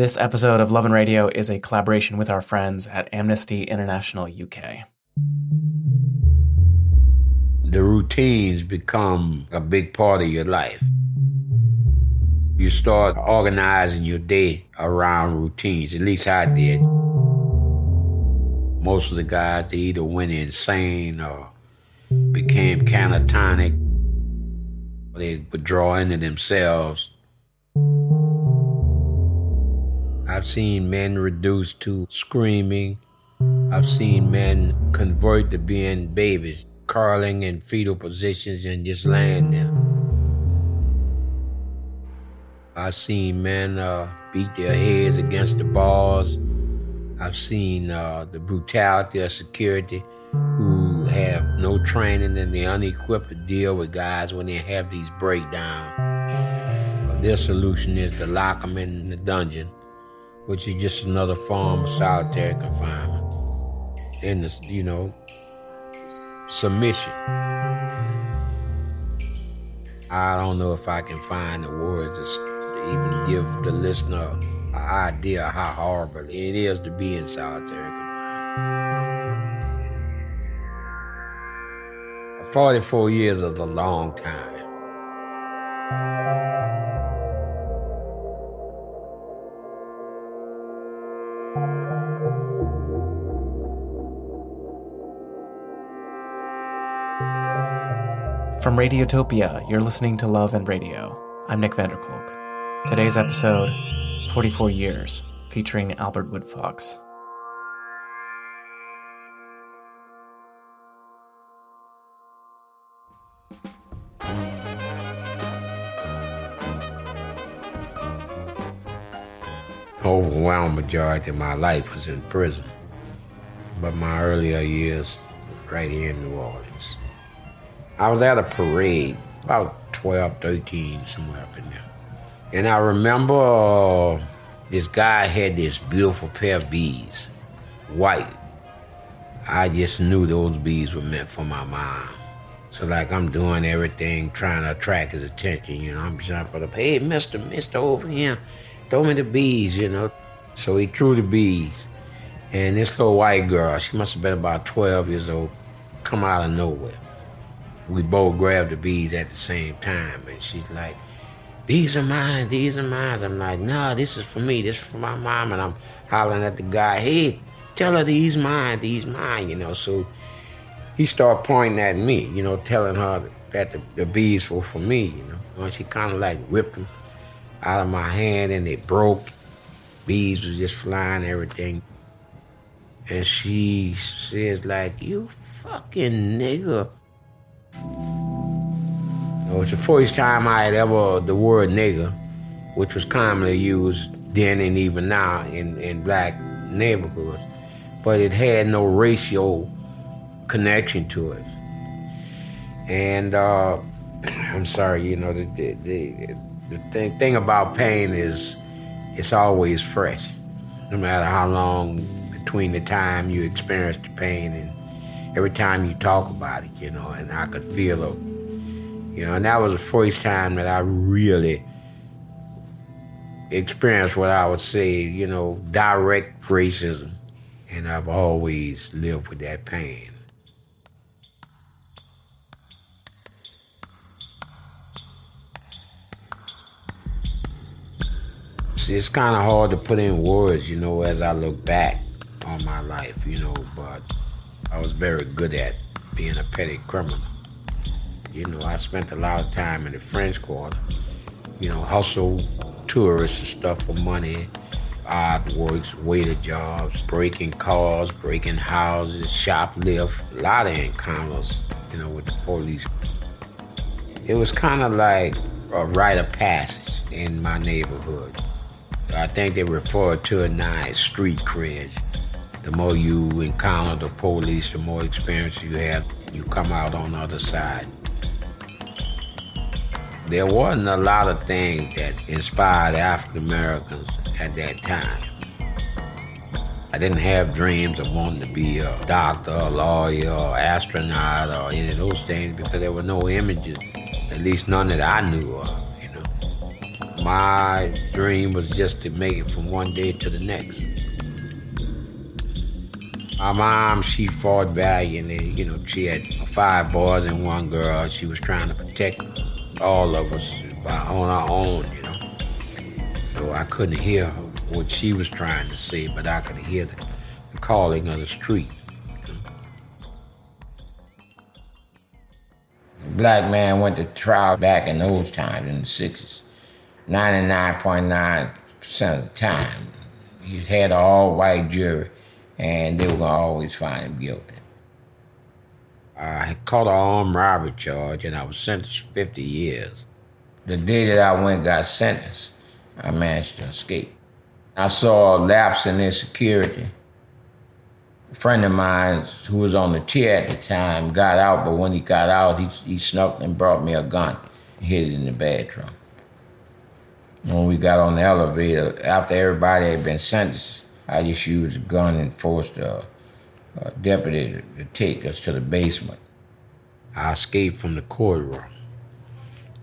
This episode of Love and Radio is a collaboration with our friends at Amnesty International UK. The routines become a big part of your life. You start organizing your day around routines, at least I did. Most of the guys, they either went insane or became catatonic. They would into themselves I've seen men reduced to screaming. I've seen men convert to being babies, curling in fetal positions and just laying there. I've seen men uh, beat their heads against the bars. I've seen uh, the brutality of security who have no training and they're unequipped to deal with guys when they have these breakdowns. Their solution is to lock them in the dungeon which is just another form of solitary confinement. And, this, you know, submission. I don't know if I can find the words to even give the listener an idea how horrible it is to be in solitary confinement. 44 years is a long time. From Radiotopia, you're listening to Love and Radio. I'm Nick van der Kolk. Today's episode, 44 Years, featuring Albert Woodfox. Overwhelming majority of my life was in prison, but my earlier years right here in New Orleans. I was at a parade, about 12, 13, somewhere up in there. And I remember uh, this guy had this beautiful pair of bees, white. I just knew those bees were meant for my mom. So like I'm doing everything trying to attract his attention, you know. I'm jumping up, hey, Mister, Mister, over here, throw me the bees, you know. So he threw the bees, and this little white girl, she must have been about 12 years old, come out of nowhere we both grabbed the bees at the same time. And she's like, these are mine, these are mine. I'm like, no, this is for me, this is for my mom. And I'm hollering at the guy, hey, tell her these mine, these mine, you know. So he started pointing at me, you know, telling her that the, the bees were for me, you know. And she kind of like whipped them out of my hand and they broke. Bees was just flying, everything. And she says like, you fucking nigga. It was the first time I had ever the word nigger, which was commonly used then and even now in, in black neighborhoods, but it had no racial connection to it. And uh, I'm sorry, you know, the, the, the, the thing, thing about pain is it's always fresh, no matter how long between the time you experience the pain and every time you talk about it, you know, and I could feel it. You know, and that was the first time that I really experienced what I would say, you know, direct racism. And I've always lived with that pain. It's kind of hard to put in words, you know, as I look back on my life, you know, but I was very good at being a petty criminal. You know, I spent a lot of time in the French Quarter, you know, hustle tourists and stuff for money, odd works, waiter jobs, breaking cars, breaking houses, shoplift, a lot of encounters, you know, with the police. It was kind of like a rite of passage in my neighborhood. I think they refer to it now as street cred the more you encounter the police, the more experience you have, you come out on the other side. There wasn't a lot of things that inspired African Americans at that time. I didn't have dreams of wanting to be a doctor, a lawyer, or astronaut, or any of those things because there were no images, at least none that I knew of, you know. My dream was just to make it from one day to the next. My mom, she fought valiantly. You know, she had five boys and one girl. She was trying to protect all of us by, on our own, you know. So I couldn't hear what she was trying to say, but I could hear the, the calling of the street. black man went to trial back in those times in the 60s. 99.9% of the time, he had an all white jury and they were going to always find him guilty. I had caught an armed robbery charge and I was sentenced 50 years. The day that I went got sentenced, I managed to escape. I saw a lapse in their security a friend of mine who was on the tier at the time got out, but when he got out, he, he snuck and brought me a gun, and hid it in the bedroom. When we got on the elevator, after everybody had been sentenced, I just used a gun and forced a, a deputy to, to take us to the basement. I escaped from the courtroom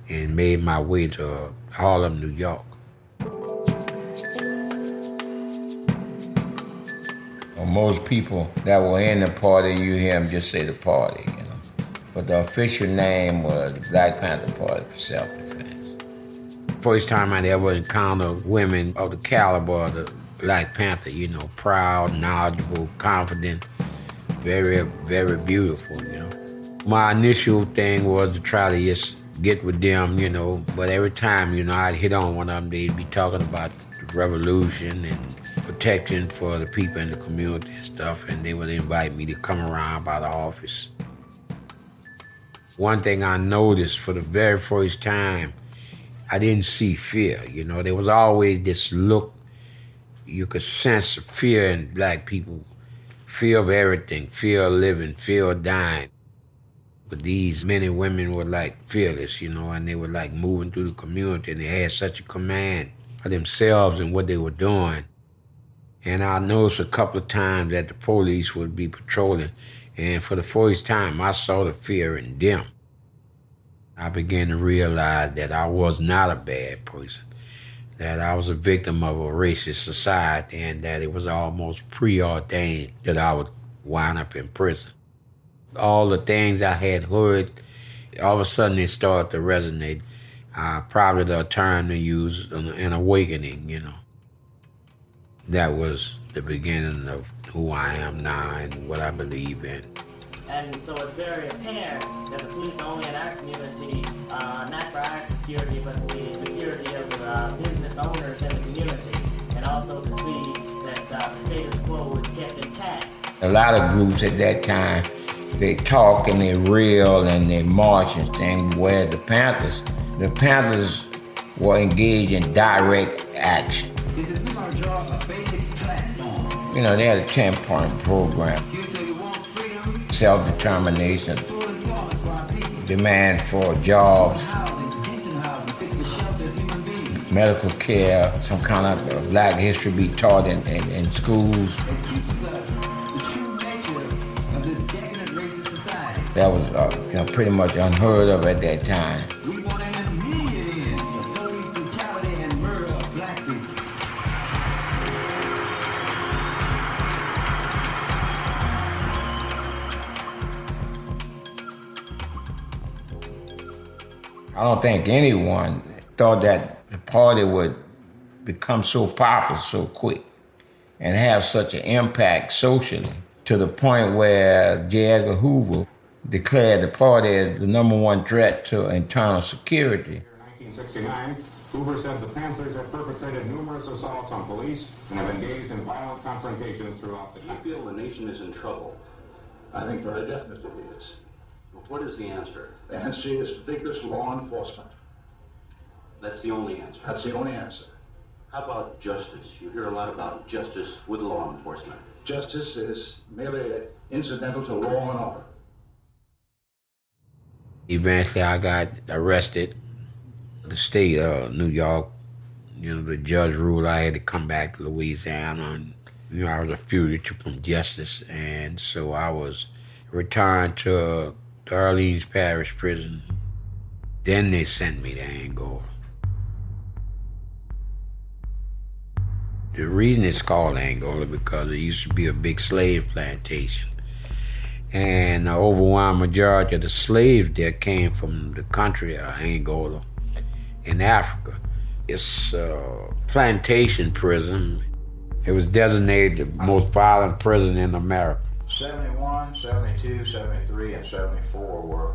and made my way to Harlem, New York. most people that were in the party, you hear them just say the party, you know. But the official name was Black Panther Party for Self-Defense. First time I'd ever encountered women of the caliber of the Black Panther, you know, proud, knowledgeable, confident, very, very beautiful, you know. My initial thing was to try to just get with them, you know, but every time, you know, I'd hit on one of them, they'd be talking about the revolution and protection for the people in the community and stuff, and they would invite me to come around by the office. One thing I noticed for the very first time, I didn't see fear. You know, there was always this look, you could sense the fear in black people fear of everything, fear of living, fear of dying. But these men and women were like fearless, you know, and they were like moving through the community and they had such a command of themselves and what they were doing. And I noticed a couple of times that the police would be patrolling. And for the first time, I saw the fear in them. I began to realize that I was not a bad person, that I was a victim of a racist society, and that it was almost preordained that I would wind up in prison. All the things I had heard, all of a sudden it started to resonate. Uh, probably the term to use, an awakening, you know that was the beginning of who I am now and what I believe in. And so it's very apparent that the police are only in our community, uh, not for our security, but the security of the uh, business owners in the community, and also to see that uh, the status quo is kept intact. A lot of groups at that time, they talk and they reel and they march and things, where the Panthers, the Panthers were engaged in direct action. You know, they had a 10 point program self determination, demand for jobs, medical care, some kind of black history be taught in, in, in schools. That was uh, you know, pretty much unheard of at that time. I don't think anyone thought that party would become so popular so quick and have such an impact socially to the point where J. Edgar Hoover declared the party as the number one threat to internal security. In 1969, Hoover said the Panthers have perpetrated numerous assaults on police and have engaged in violent confrontations throughout the country. Do you feel the nation is in trouble? I think very definitely it is. What is the answer? The answer is vigorous law enforcement. That's the only answer. That's the only answer. How about justice? You hear a lot about justice with law enforcement. Justice is merely incidental to law and order. Eventually, I got arrested. The state of New York, you know, the judge ruled I had to come back to Louisiana. And, you know, I was a fugitive from justice. And so I was returned to the Orleans Parish Prison. Then they sent me to Angola. The reason it's called Angola because it used to be a big slave plantation. And the overwhelming majority of the slaves there came from the country of Angola in Africa. It's a plantation prison. It was designated the most violent prison in America. 71, 72, 73, and 74 were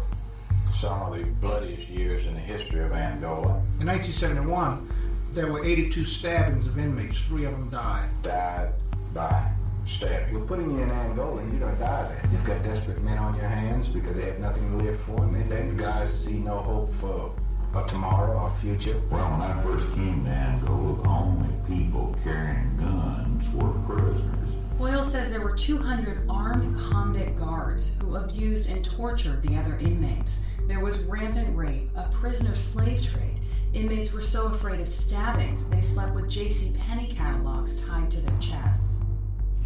some of the bloodiest years in the history of Angola. In 1971, there were 82 stabbings of inmates. Three of them died. Died by stabbing. We're putting you in Angola and you're going to die there. You've got desperate men on your hands because they have nothing to live for and they, they guys see no hope for a tomorrow or future. Well, when I first came to Angola, the only people carrying guns were prisoners. Boyle says there were 200 armed convict guards who abused and tortured the other inmates. There was rampant rape, a prisoner slave trade. Inmates were so afraid of stabbings, they slept with J.C. Penney catalogs tied to their chests.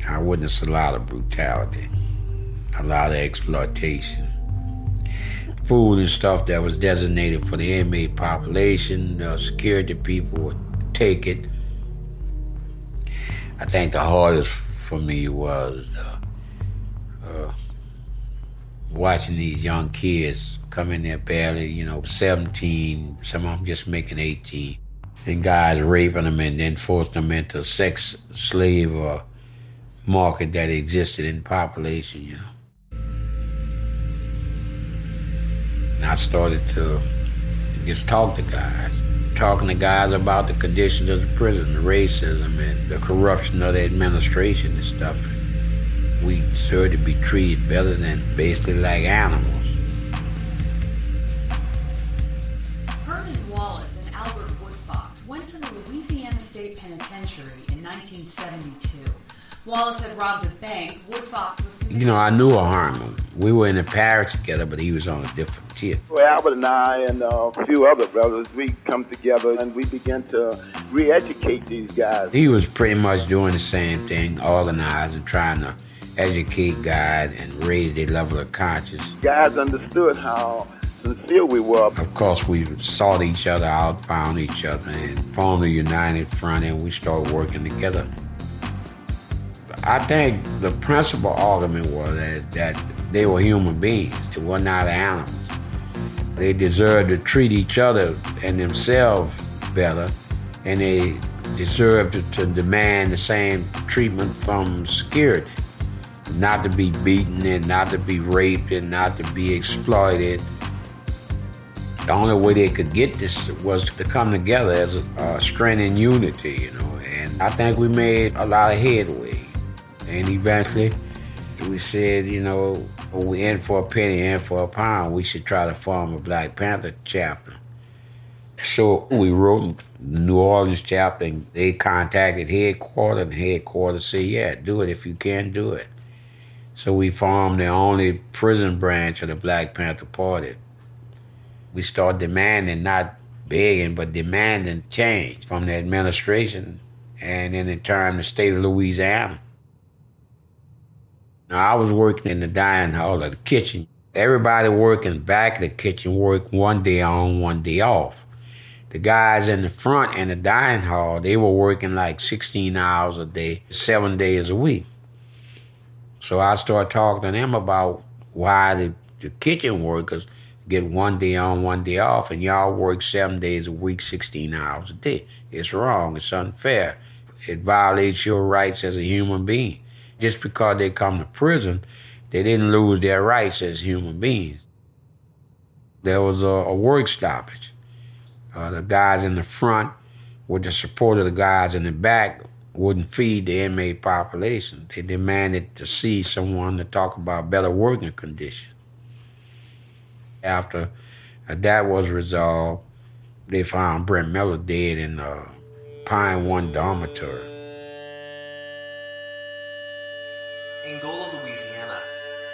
I witnessed a lot of brutality, a lot of exploitation. Food and stuff that was designated for the inmate population, the security people would take it. I think the hardest for me was the, uh, watching these young kids come in there barely, you know, 17, some of them just making 18, and guys raping them and then forcing them into sex slave or market that existed in population, you know. And I started to just talk to guys, talking to guys about the conditions of the prison, the racism and the corruption of the administration and stuff. We deserve to be treated better than basically like animals. Herman Wallace and Albert Woodfox went to the Louisiana State Penitentiary in 1972. Wallace had robbed a bank. Woodfox was You know, I knew a Herman. We were in the parish together, but he was on a different tip. Well, Albert and I and uh, a few other brothers, we come together and we begin to re-educate these guys. He was pretty much doing the same thing, organizing, trying to educate guys and raise their level of conscience. Guys understood how sincere we were. Of course, we sought each other out, found each other, and formed a united front, and we started working together. I think the principal argument was that, that they were human beings. They were not animals. They deserved to treat each other and themselves better, and they deserved to, to demand the same treatment from security. Not to be beaten and not to be raped and not to be exploited. The only way they could get this was to come together as a, a strength and unity, you know. And I think we made a lot of headway. And eventually, we said, you know, oh, we in for a penny, in for a pound. We should try to form a Black Panther chapter. So we wrote the New Orleans chapter, and they contacted headquarters, and headquarters said, yeah, do it if you can do it. So we formed the only prison branch of the Black Panther Party. We started demanding, not begging, but demanding change from the administration and in turn the state of Louisiana. Now, I was working in the dining hall the kitchen. Everybody working back of the kitchen worked one day on, one day off. The guys in the front in the dining hall, they were working like 16 hours a day, seven days a week. So I started talking to them about why the, the kitchen workers get one day on, one day off, and y'all work seven days a week, 16 hours a day. It's wrong. It's unfair. It violates your rights as a human being. Just because they come to prison, they didn't lose their rights as human beings. There was a, a work stoppage. Uh, the guys in the front, with the support of the guys in the back, wouldn't feed the inmate population. They demanded to see someone to talk about better working conditions. After that was resolved, they found Brent Miller dead in the Pine One dormitory. Angola, Louisiana.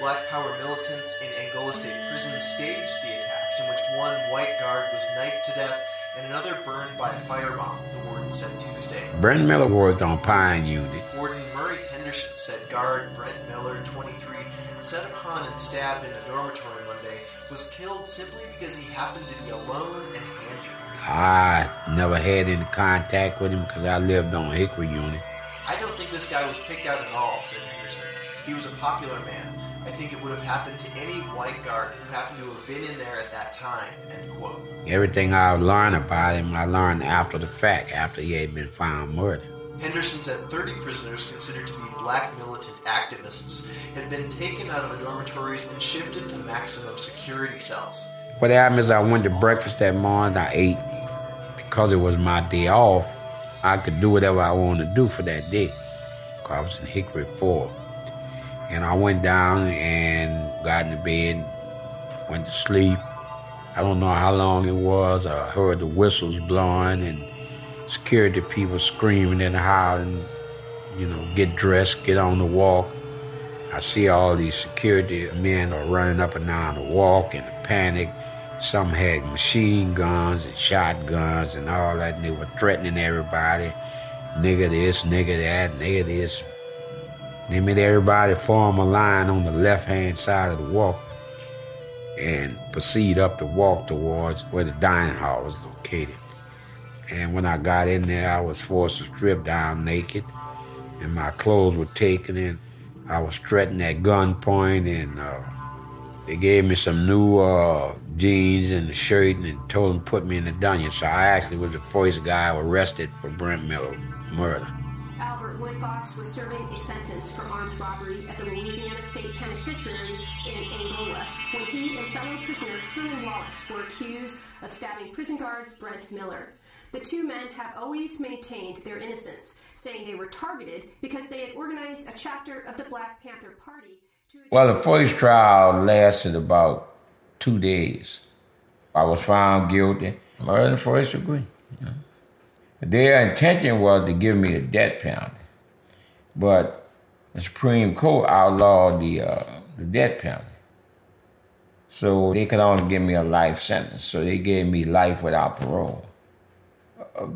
Black Power militants in Angola State Prison staged the attacks in which one white guard was knifed to death and another burned by a firebomb, the warden said Tuesday. Brent Miller worked on Pine Unit. Warden Murray Henderson said guard Brent Miller, 23, set upon and stabbed in a dormitory Monday, was killed simply because he happened to be alone and handy. I never had any contact with him because I lived on Hickory Unit. I don't think this guy was picked out at all, said Henderson. He was a popular man. I think it would have happened to any white guard who happened to have been in there at that time, end quote. Everything I learned about him, I learned after the fact, after he had been found murdered. Henderson said 30 prisoners considered to be black militant activists had been taken out of the dormitories and shifted to maximum security cells. What happened is I went to breakfast that morning, I ate. Because it was my day off, I could do whatever I wanted to do for that day. Cause I was in Hickory Ford. And I went down and got in the bed, went to sleep. I don't know how long it was. I heard the whistles blowing and security people screaming and howling, you know, get dressed, get on the walk. I see all these security men are running up and down the walk in a panic. Some had machine guns and shotguns and all that, and they were threatening everybody. Nigga this, nigga that, nigga this. They made everybody form a line on the left hand side of the walk and proceed up the walk towards where the dining hall was located. And when I got in there, I was forced to strip down naked, and my clothes were taken, and I was threatened at gunpoint, and uh, they gave me some new uh, jeans and a shirt, and told them to put me in the dungeon. So I actually was the first guy arrested for Brent Miller murder. Albert Woodfox was serving a sentence for armed robbery at the Louisiana State Penitentiary in Angola when he and fellow prisoner Herman Wallace were accused of stabbing prison guard Brent Miller. The two men have always maintained their innocence, saying they were targeted because they had organized a chapter of the Black Panther Party. Well, the first trial lasted about two days. I was found guilty, murder in the first degree. You know. Their intention was to give me the death penalty, but the Supreme Court outlawed the uh, the death penalty. So they could only give me a life sentence. So they gave me life without parole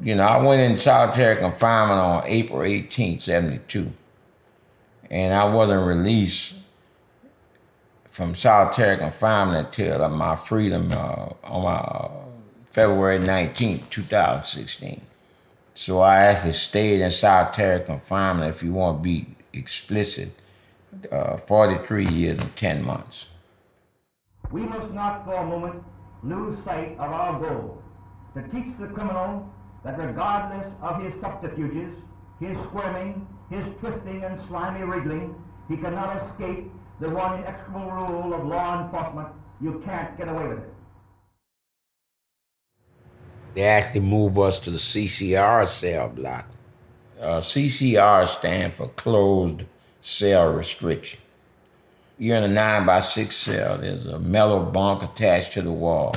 you know, I went in solitary confinement on April 18, 72. And I wasn't released from solitary confinement until my freedom uh, on my uh, February 19, 2016. So I actually stayed in solitary confinement, if you want to be explicit, uh, 43 years and 10 months. We must not for a moment lose sight of our goal to teach the criminal that regardless of his subterfuges, his squirming, his twisting and slimy wriggling, he cannot escape the one inexorable rule of law enforcement you can't get away with it. They actually moved us to the CCR cell block. Uh, CCR stand for closed cell restriction. You're in a nine by six cell. There's a metal bunk attached to the wall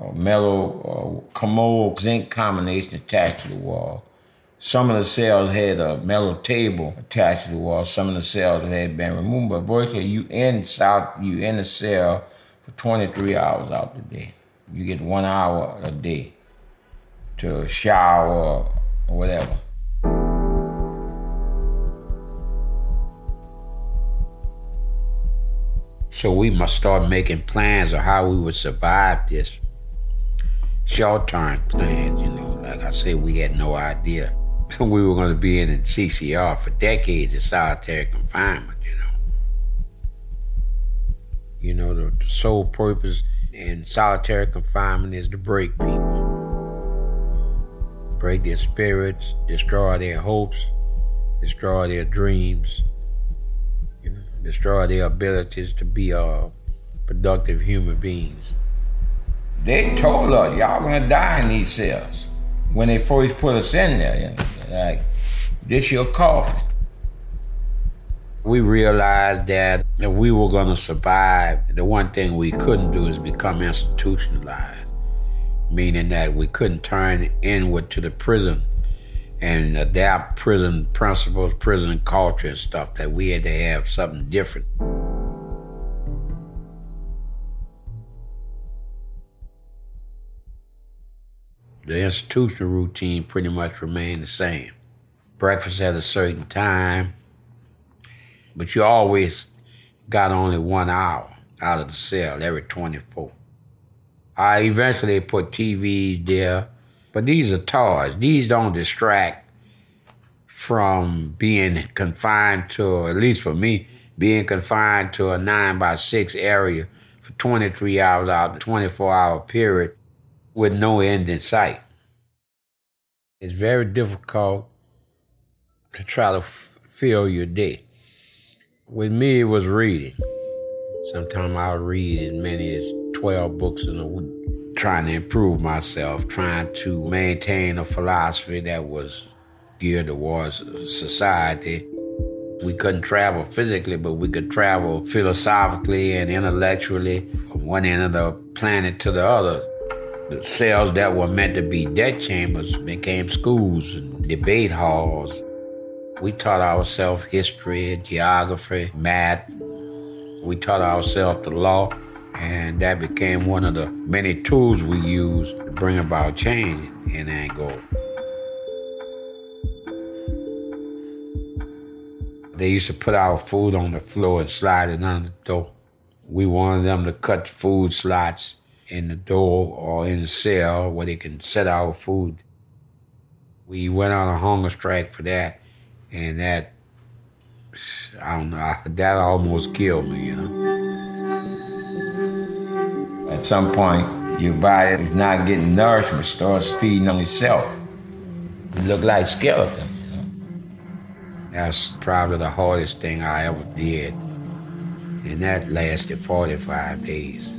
a metal uh, commode zinc combination attached to the wall. Some of the cells had a metal table attached to the wall. Some of the cells had been removed, but virtually you in south you in the cell for 23 hours out the day. You get one hour a day to shower or whatever. So we must start making plans of how we would survive this short-term plans. You know, like I said, we had no idea we were going to be in CCR for decades in solitary confinement. You know, you know the, the sole purpose in solitary confinement is to break people, break their spirits, destroy their hopes, destroy their dreams, you know, destroy their abilities to be uh, productive human beings. They told us y'all gonna die in these cells when they first put us in there. You know, like this your coffin. We realized that if we were gonna survive, the one thing we couldn't do is become institutionalized, meaning that we couldn't turn inward to the prison and adapt prison principles, prison culture, and stuff. That we had to have something different. the institutional routine pretty much remained the same. Breakfast at a certain time, but you always got only one hour out of the cell every 24. I eventually put TVs there, but these are toys. These don't distract from being confined to, at least for me, being confined to a nine by six area for 23 hours out of a 24 hour period with no end in sight. It's very difficult to try to f- fill your day. With me, it was reading. Sometimes I'll read as many as 12 books in a week, trying to improve myself, trying to maintain a philosophy that was geared towards society. We couldn't travel physically, but we could travel philosophically and intellectually from one end of the planet to the other. The cells that were meant to be death chambers became schools and debate halls. We taught ourselves history, geography, math. We taught ourselves the law, and that became one of the many tools we used to bring about change in Angola. They used to put our food on the floor and slide it under the door. We wanted them to cut food slots in the door or in the cell where they can set our food. We went on a hunger strike for that, and that I don't know that almost killed me, you know. At some point, your body is not getting nourishment, starts feeding on itself. You look like skeleton. That's probably the hardest thing I ever did. And that lasted 45 days.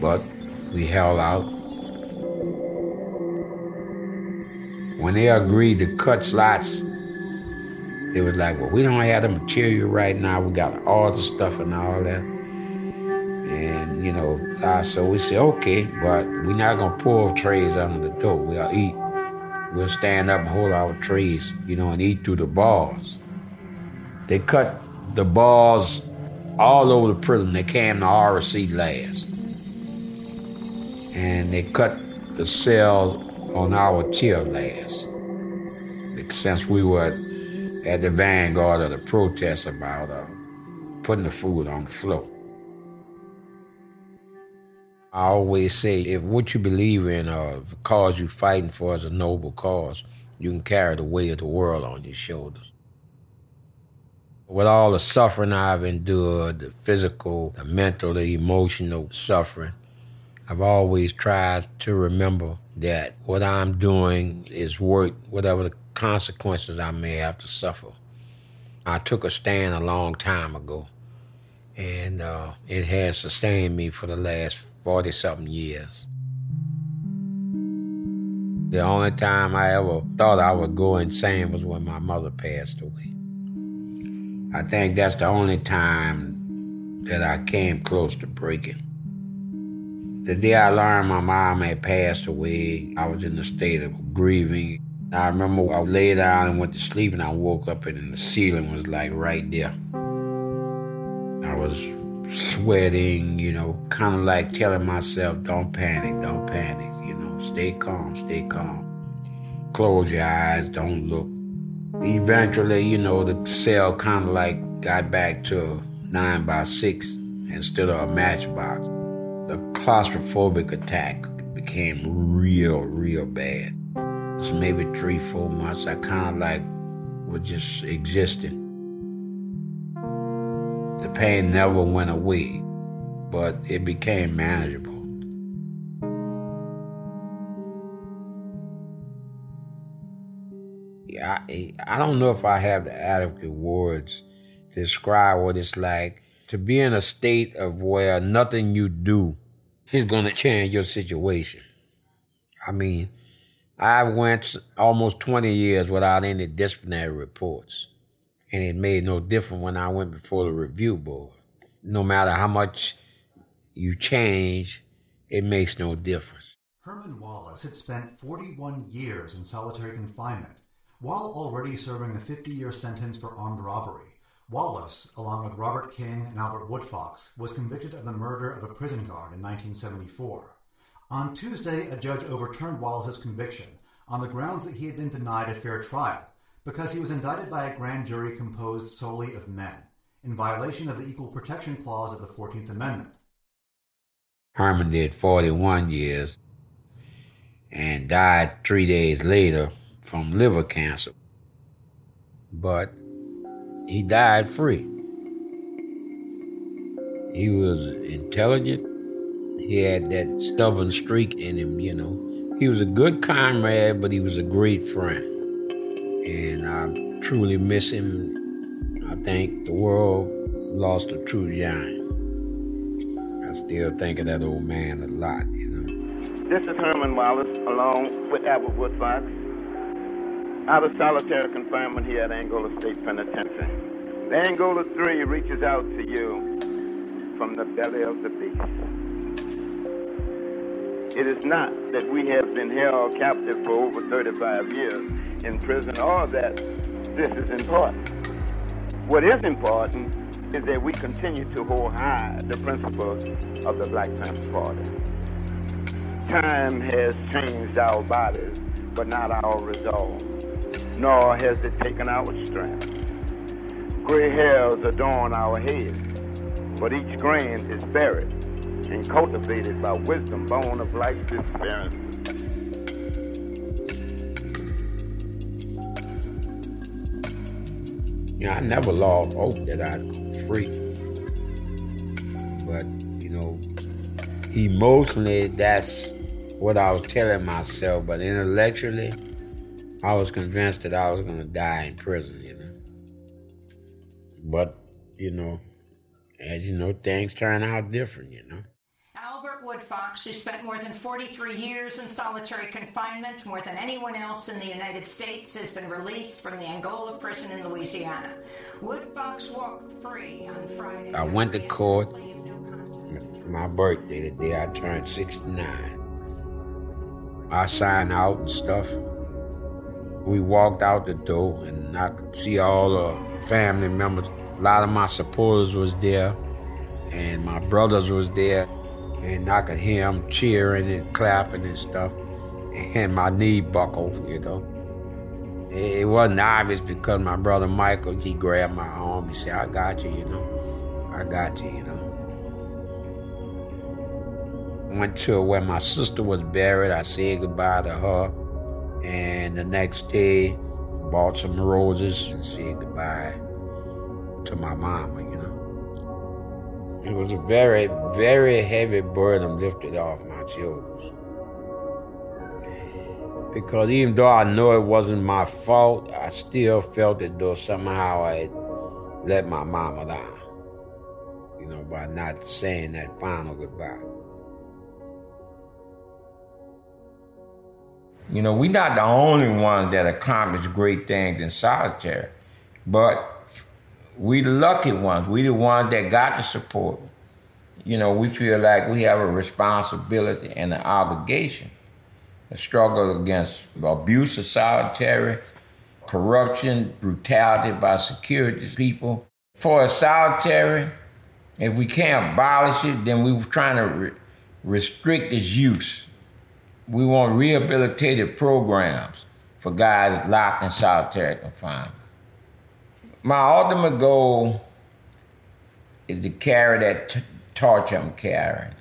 But we held out. When they agreed to cut slots, they was like, well, we don't have the material right now. We got all the stuff and all that. And, you know, uh, so we said, okay, but we're not going to pull trays under the door. We'll eat. We'll stand up and hold our trays, you know, and eat through the bars. They cut the bars all over the prison. They came to RC last. And they cut the cells on our tier last. Since we were at the vanguard of the protest about uh, putting the food on the floor. I always say if what you believe in or the cause you're fighting for is a noble cause, you can carry the weight of the world on your shoulders. With all the suffering I've endured, the physical, the mental, the emotional suffering, I've always tried to remember that what I'm doing is worth whatever the consequences I may have to suffer. I took a stand a long time ago, and uh, it has sustained me for the last 40 something years. The only time I ever thought I would go insane was when my mother passed away. I think that's the only time that I came close to breaking. The day I learned my mom had passed away, I was in a state of grieving. I remember I lay down and went to sleep, and I woke up, and the ceiling was like right there. I was sweating, you know, kind of like telling myself, don't panic, don't panic, you know, stay calm, stay calm. Close your eyes, don't look. Eventually, you know, the cell kind of like got back to nine by six instead of a matchbox. The claustrophobic attack became real, real bad. It's maybe three, four months. I kind of like was just existing. The pain never went away, but it became manageable. Yeah, I, eh, I don't know if I have the adequate words to describe what it's like to be in a state of where nothing you do is going to change your situation. I mean, I went almost 20 years without any disciplinary reports. And it made no difference when I went before the review board. No matter how much you change, it makes no difference. Herman Wallace had spent 41 years in solitary confinement. While already serving a 50 year sentence for armed robbery, Wallace, along with Robert King and Albert Woodfox, was convicted of the murder of a prison guard in 1974. On Tuesday, a judge overturned Wallace's conviction on the grounds that he had been denied a fair trial because he was indicted by a grand jury composed solely of men, in violation of the Equal Protection Clause of the 14th Amendment. Herman did 41 years and died three days later from liver cancer. but he died free. He was intelligent. He had that stubborn streak in him, you know. He was a good comrade, but he was a great friend. And I truly miss him. I think the world lost a true giant. I still think of that old man a lot, you know. This is Herman Wallace, along with Albert Woodfox, out of solitary confinement here at Angola State Penitentiary. The Angola 3 reaches out to you from the belly of the beast. It is not that we have been held captive for over 35 years in prison or that this is important. What is important is that we continue to hold high the principles of the Black Panther Party. Time has changed our bodies, but not our resolve, nor has it taken our strength. Gray hairs adorn our heads, but each grain is buried and cultivated by wisdom born of life's experiences. know, I never lost hope that I'd go free. But, you know, emotionally, that's what I was telling myself. But intellectually, I was convinced that I was going to die in prison, you know. But, you know, as you know, things turn out different, you know. Albert Woodfox, who spent more than 43 years in solitary confinement, more than anyone else in the United States, has been released from the Angola prison in Louisiana. Woodfox walked free on Friday. I went to court. My birthday, the day I turned 69. I signed out and stuff. We walked out the door, and I could see all the family members. A lot of my supporters was there, and my brothers was there and I could hear him cheering and clapping and stuff, and my knee buckled, you know. It wasn't obvious because my brother Michael, he grabbed my arm. He said, I got you, you know. I got you, you know. Went to where my sister was buried. I said goodbye to her. And the next day, bought some roses and said goodbye to my mama. It was a very, very heavy burden lifted off my shoulders. Because even though I know it wasn't my fault, I still felt as though somehow I had let my mama down. You know, by not saying that final goodbye. You know, we're not the only ones that accomplish great things in solitary, but we the lucky ones. We the ones that got the support. You know, we feel like we have a responsibility and an obligation to struggle against abuse of solitary, corruption, brutality by security people. For a solitary, if we can't abolish it, then we're trying to re- restrict its use. We want rehabilitative programs for guys locked in solitary confinement my ultimate goal is to carry that t- torch I'm carrying,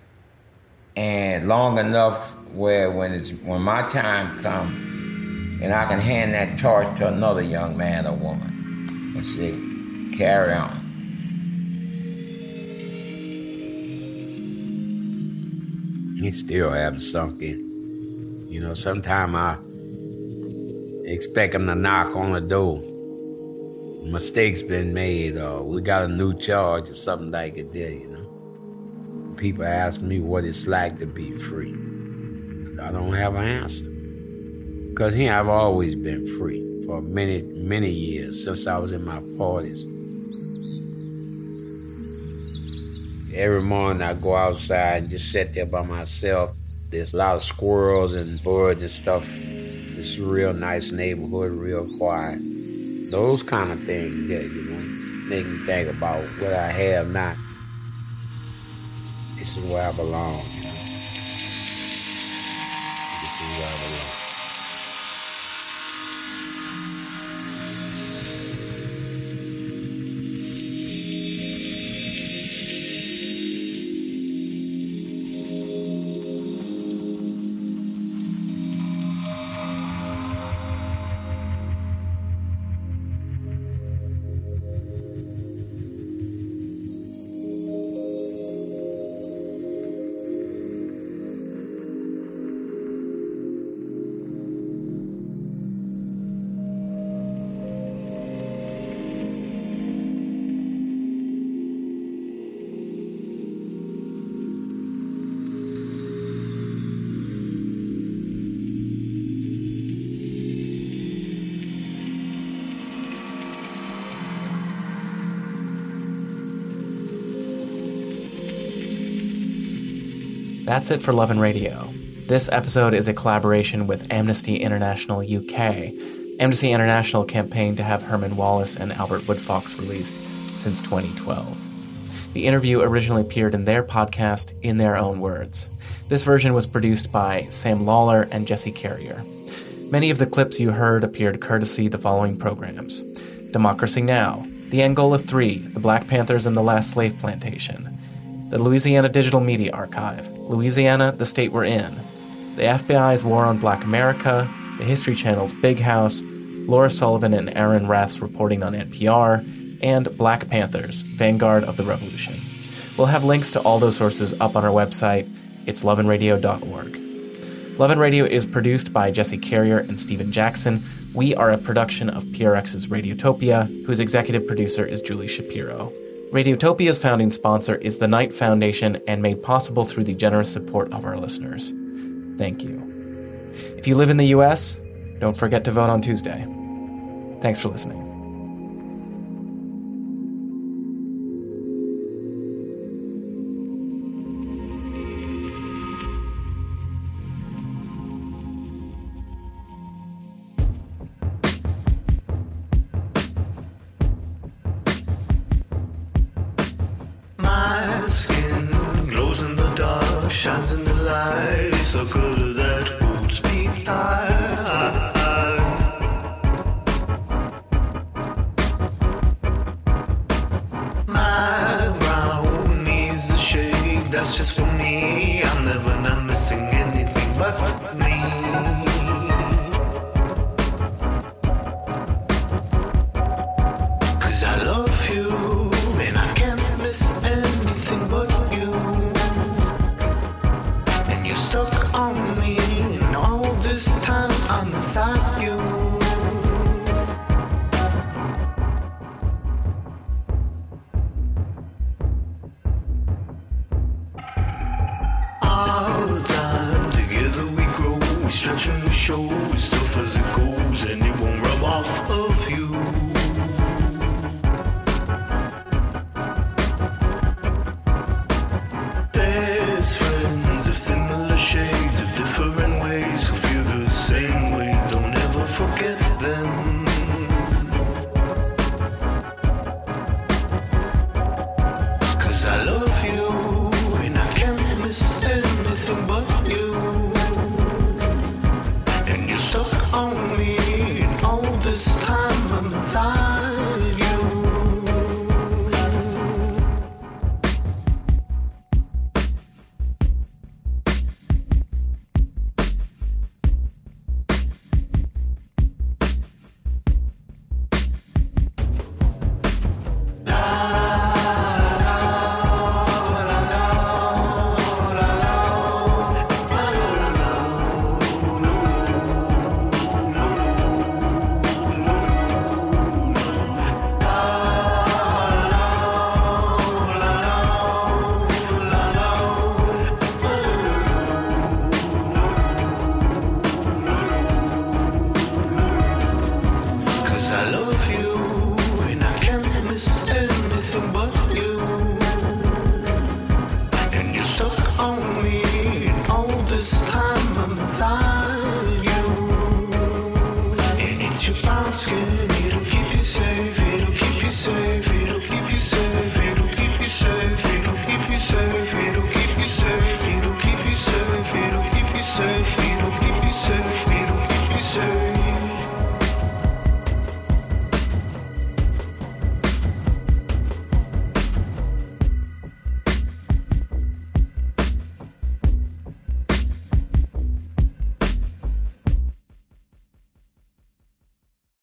and long enough where when it's when my time comes, and I can hand that torch to another young man or woman, and say, carry on. He still haven't sunk in. You know, sometimes I expect him to knock on the door mistakes been made or we got a new charge or something like it there, you know. People ask me what it's like to be free. I don't have an answer. Because here I've always been free for many, many years, since I was in my 40s. Every morning I go outside and just sit there by myself. There's a lot of squirrels and birds and stuff. It's a real nice neighborhood, real quiet. Those kind of things that, you know, make me think about what I have not. This is where I belong, you know. This is where I belong. That's it for Love and Radio. This episode is a collaboration with Amnesty International UK. Amnesty International campaigned to have Herman Wallace and Albert Woodfox released since 2012. The interview originally appeared in their podcast, In Their Own Words. This version was produced by Sam Lawler and Jesse Carrier. Many of the clips you heard appeared courtesy the following programs Democracy Now!, The Angola Three, The Black Panthers and the Last Slave Plantation, the Louisiana Digital Media Archive, Louisiana, the State We're In, the FBI's War on Black America, the History Channel's Big House, Laura Sullivan and Arun Rath's reporting on NPR, and Black Panthers, Vanguard of the Revolution. We'll have links to all those sources up on our website. It's loveandradio.org. Love and Radio is produced by Jesse Carrier and Stephen Jackson. We are a production of PRX's Radiotopia, whose executive producer is Julie Shapiro. Radiotopia's founding sponsor is the Knight Foundation and made possible through the generous support of our listeners. Thank you. If you live in the U.S., don't forget to vote on Tuesday. Thanks for listening. And show, it's tough as it goes, and it won't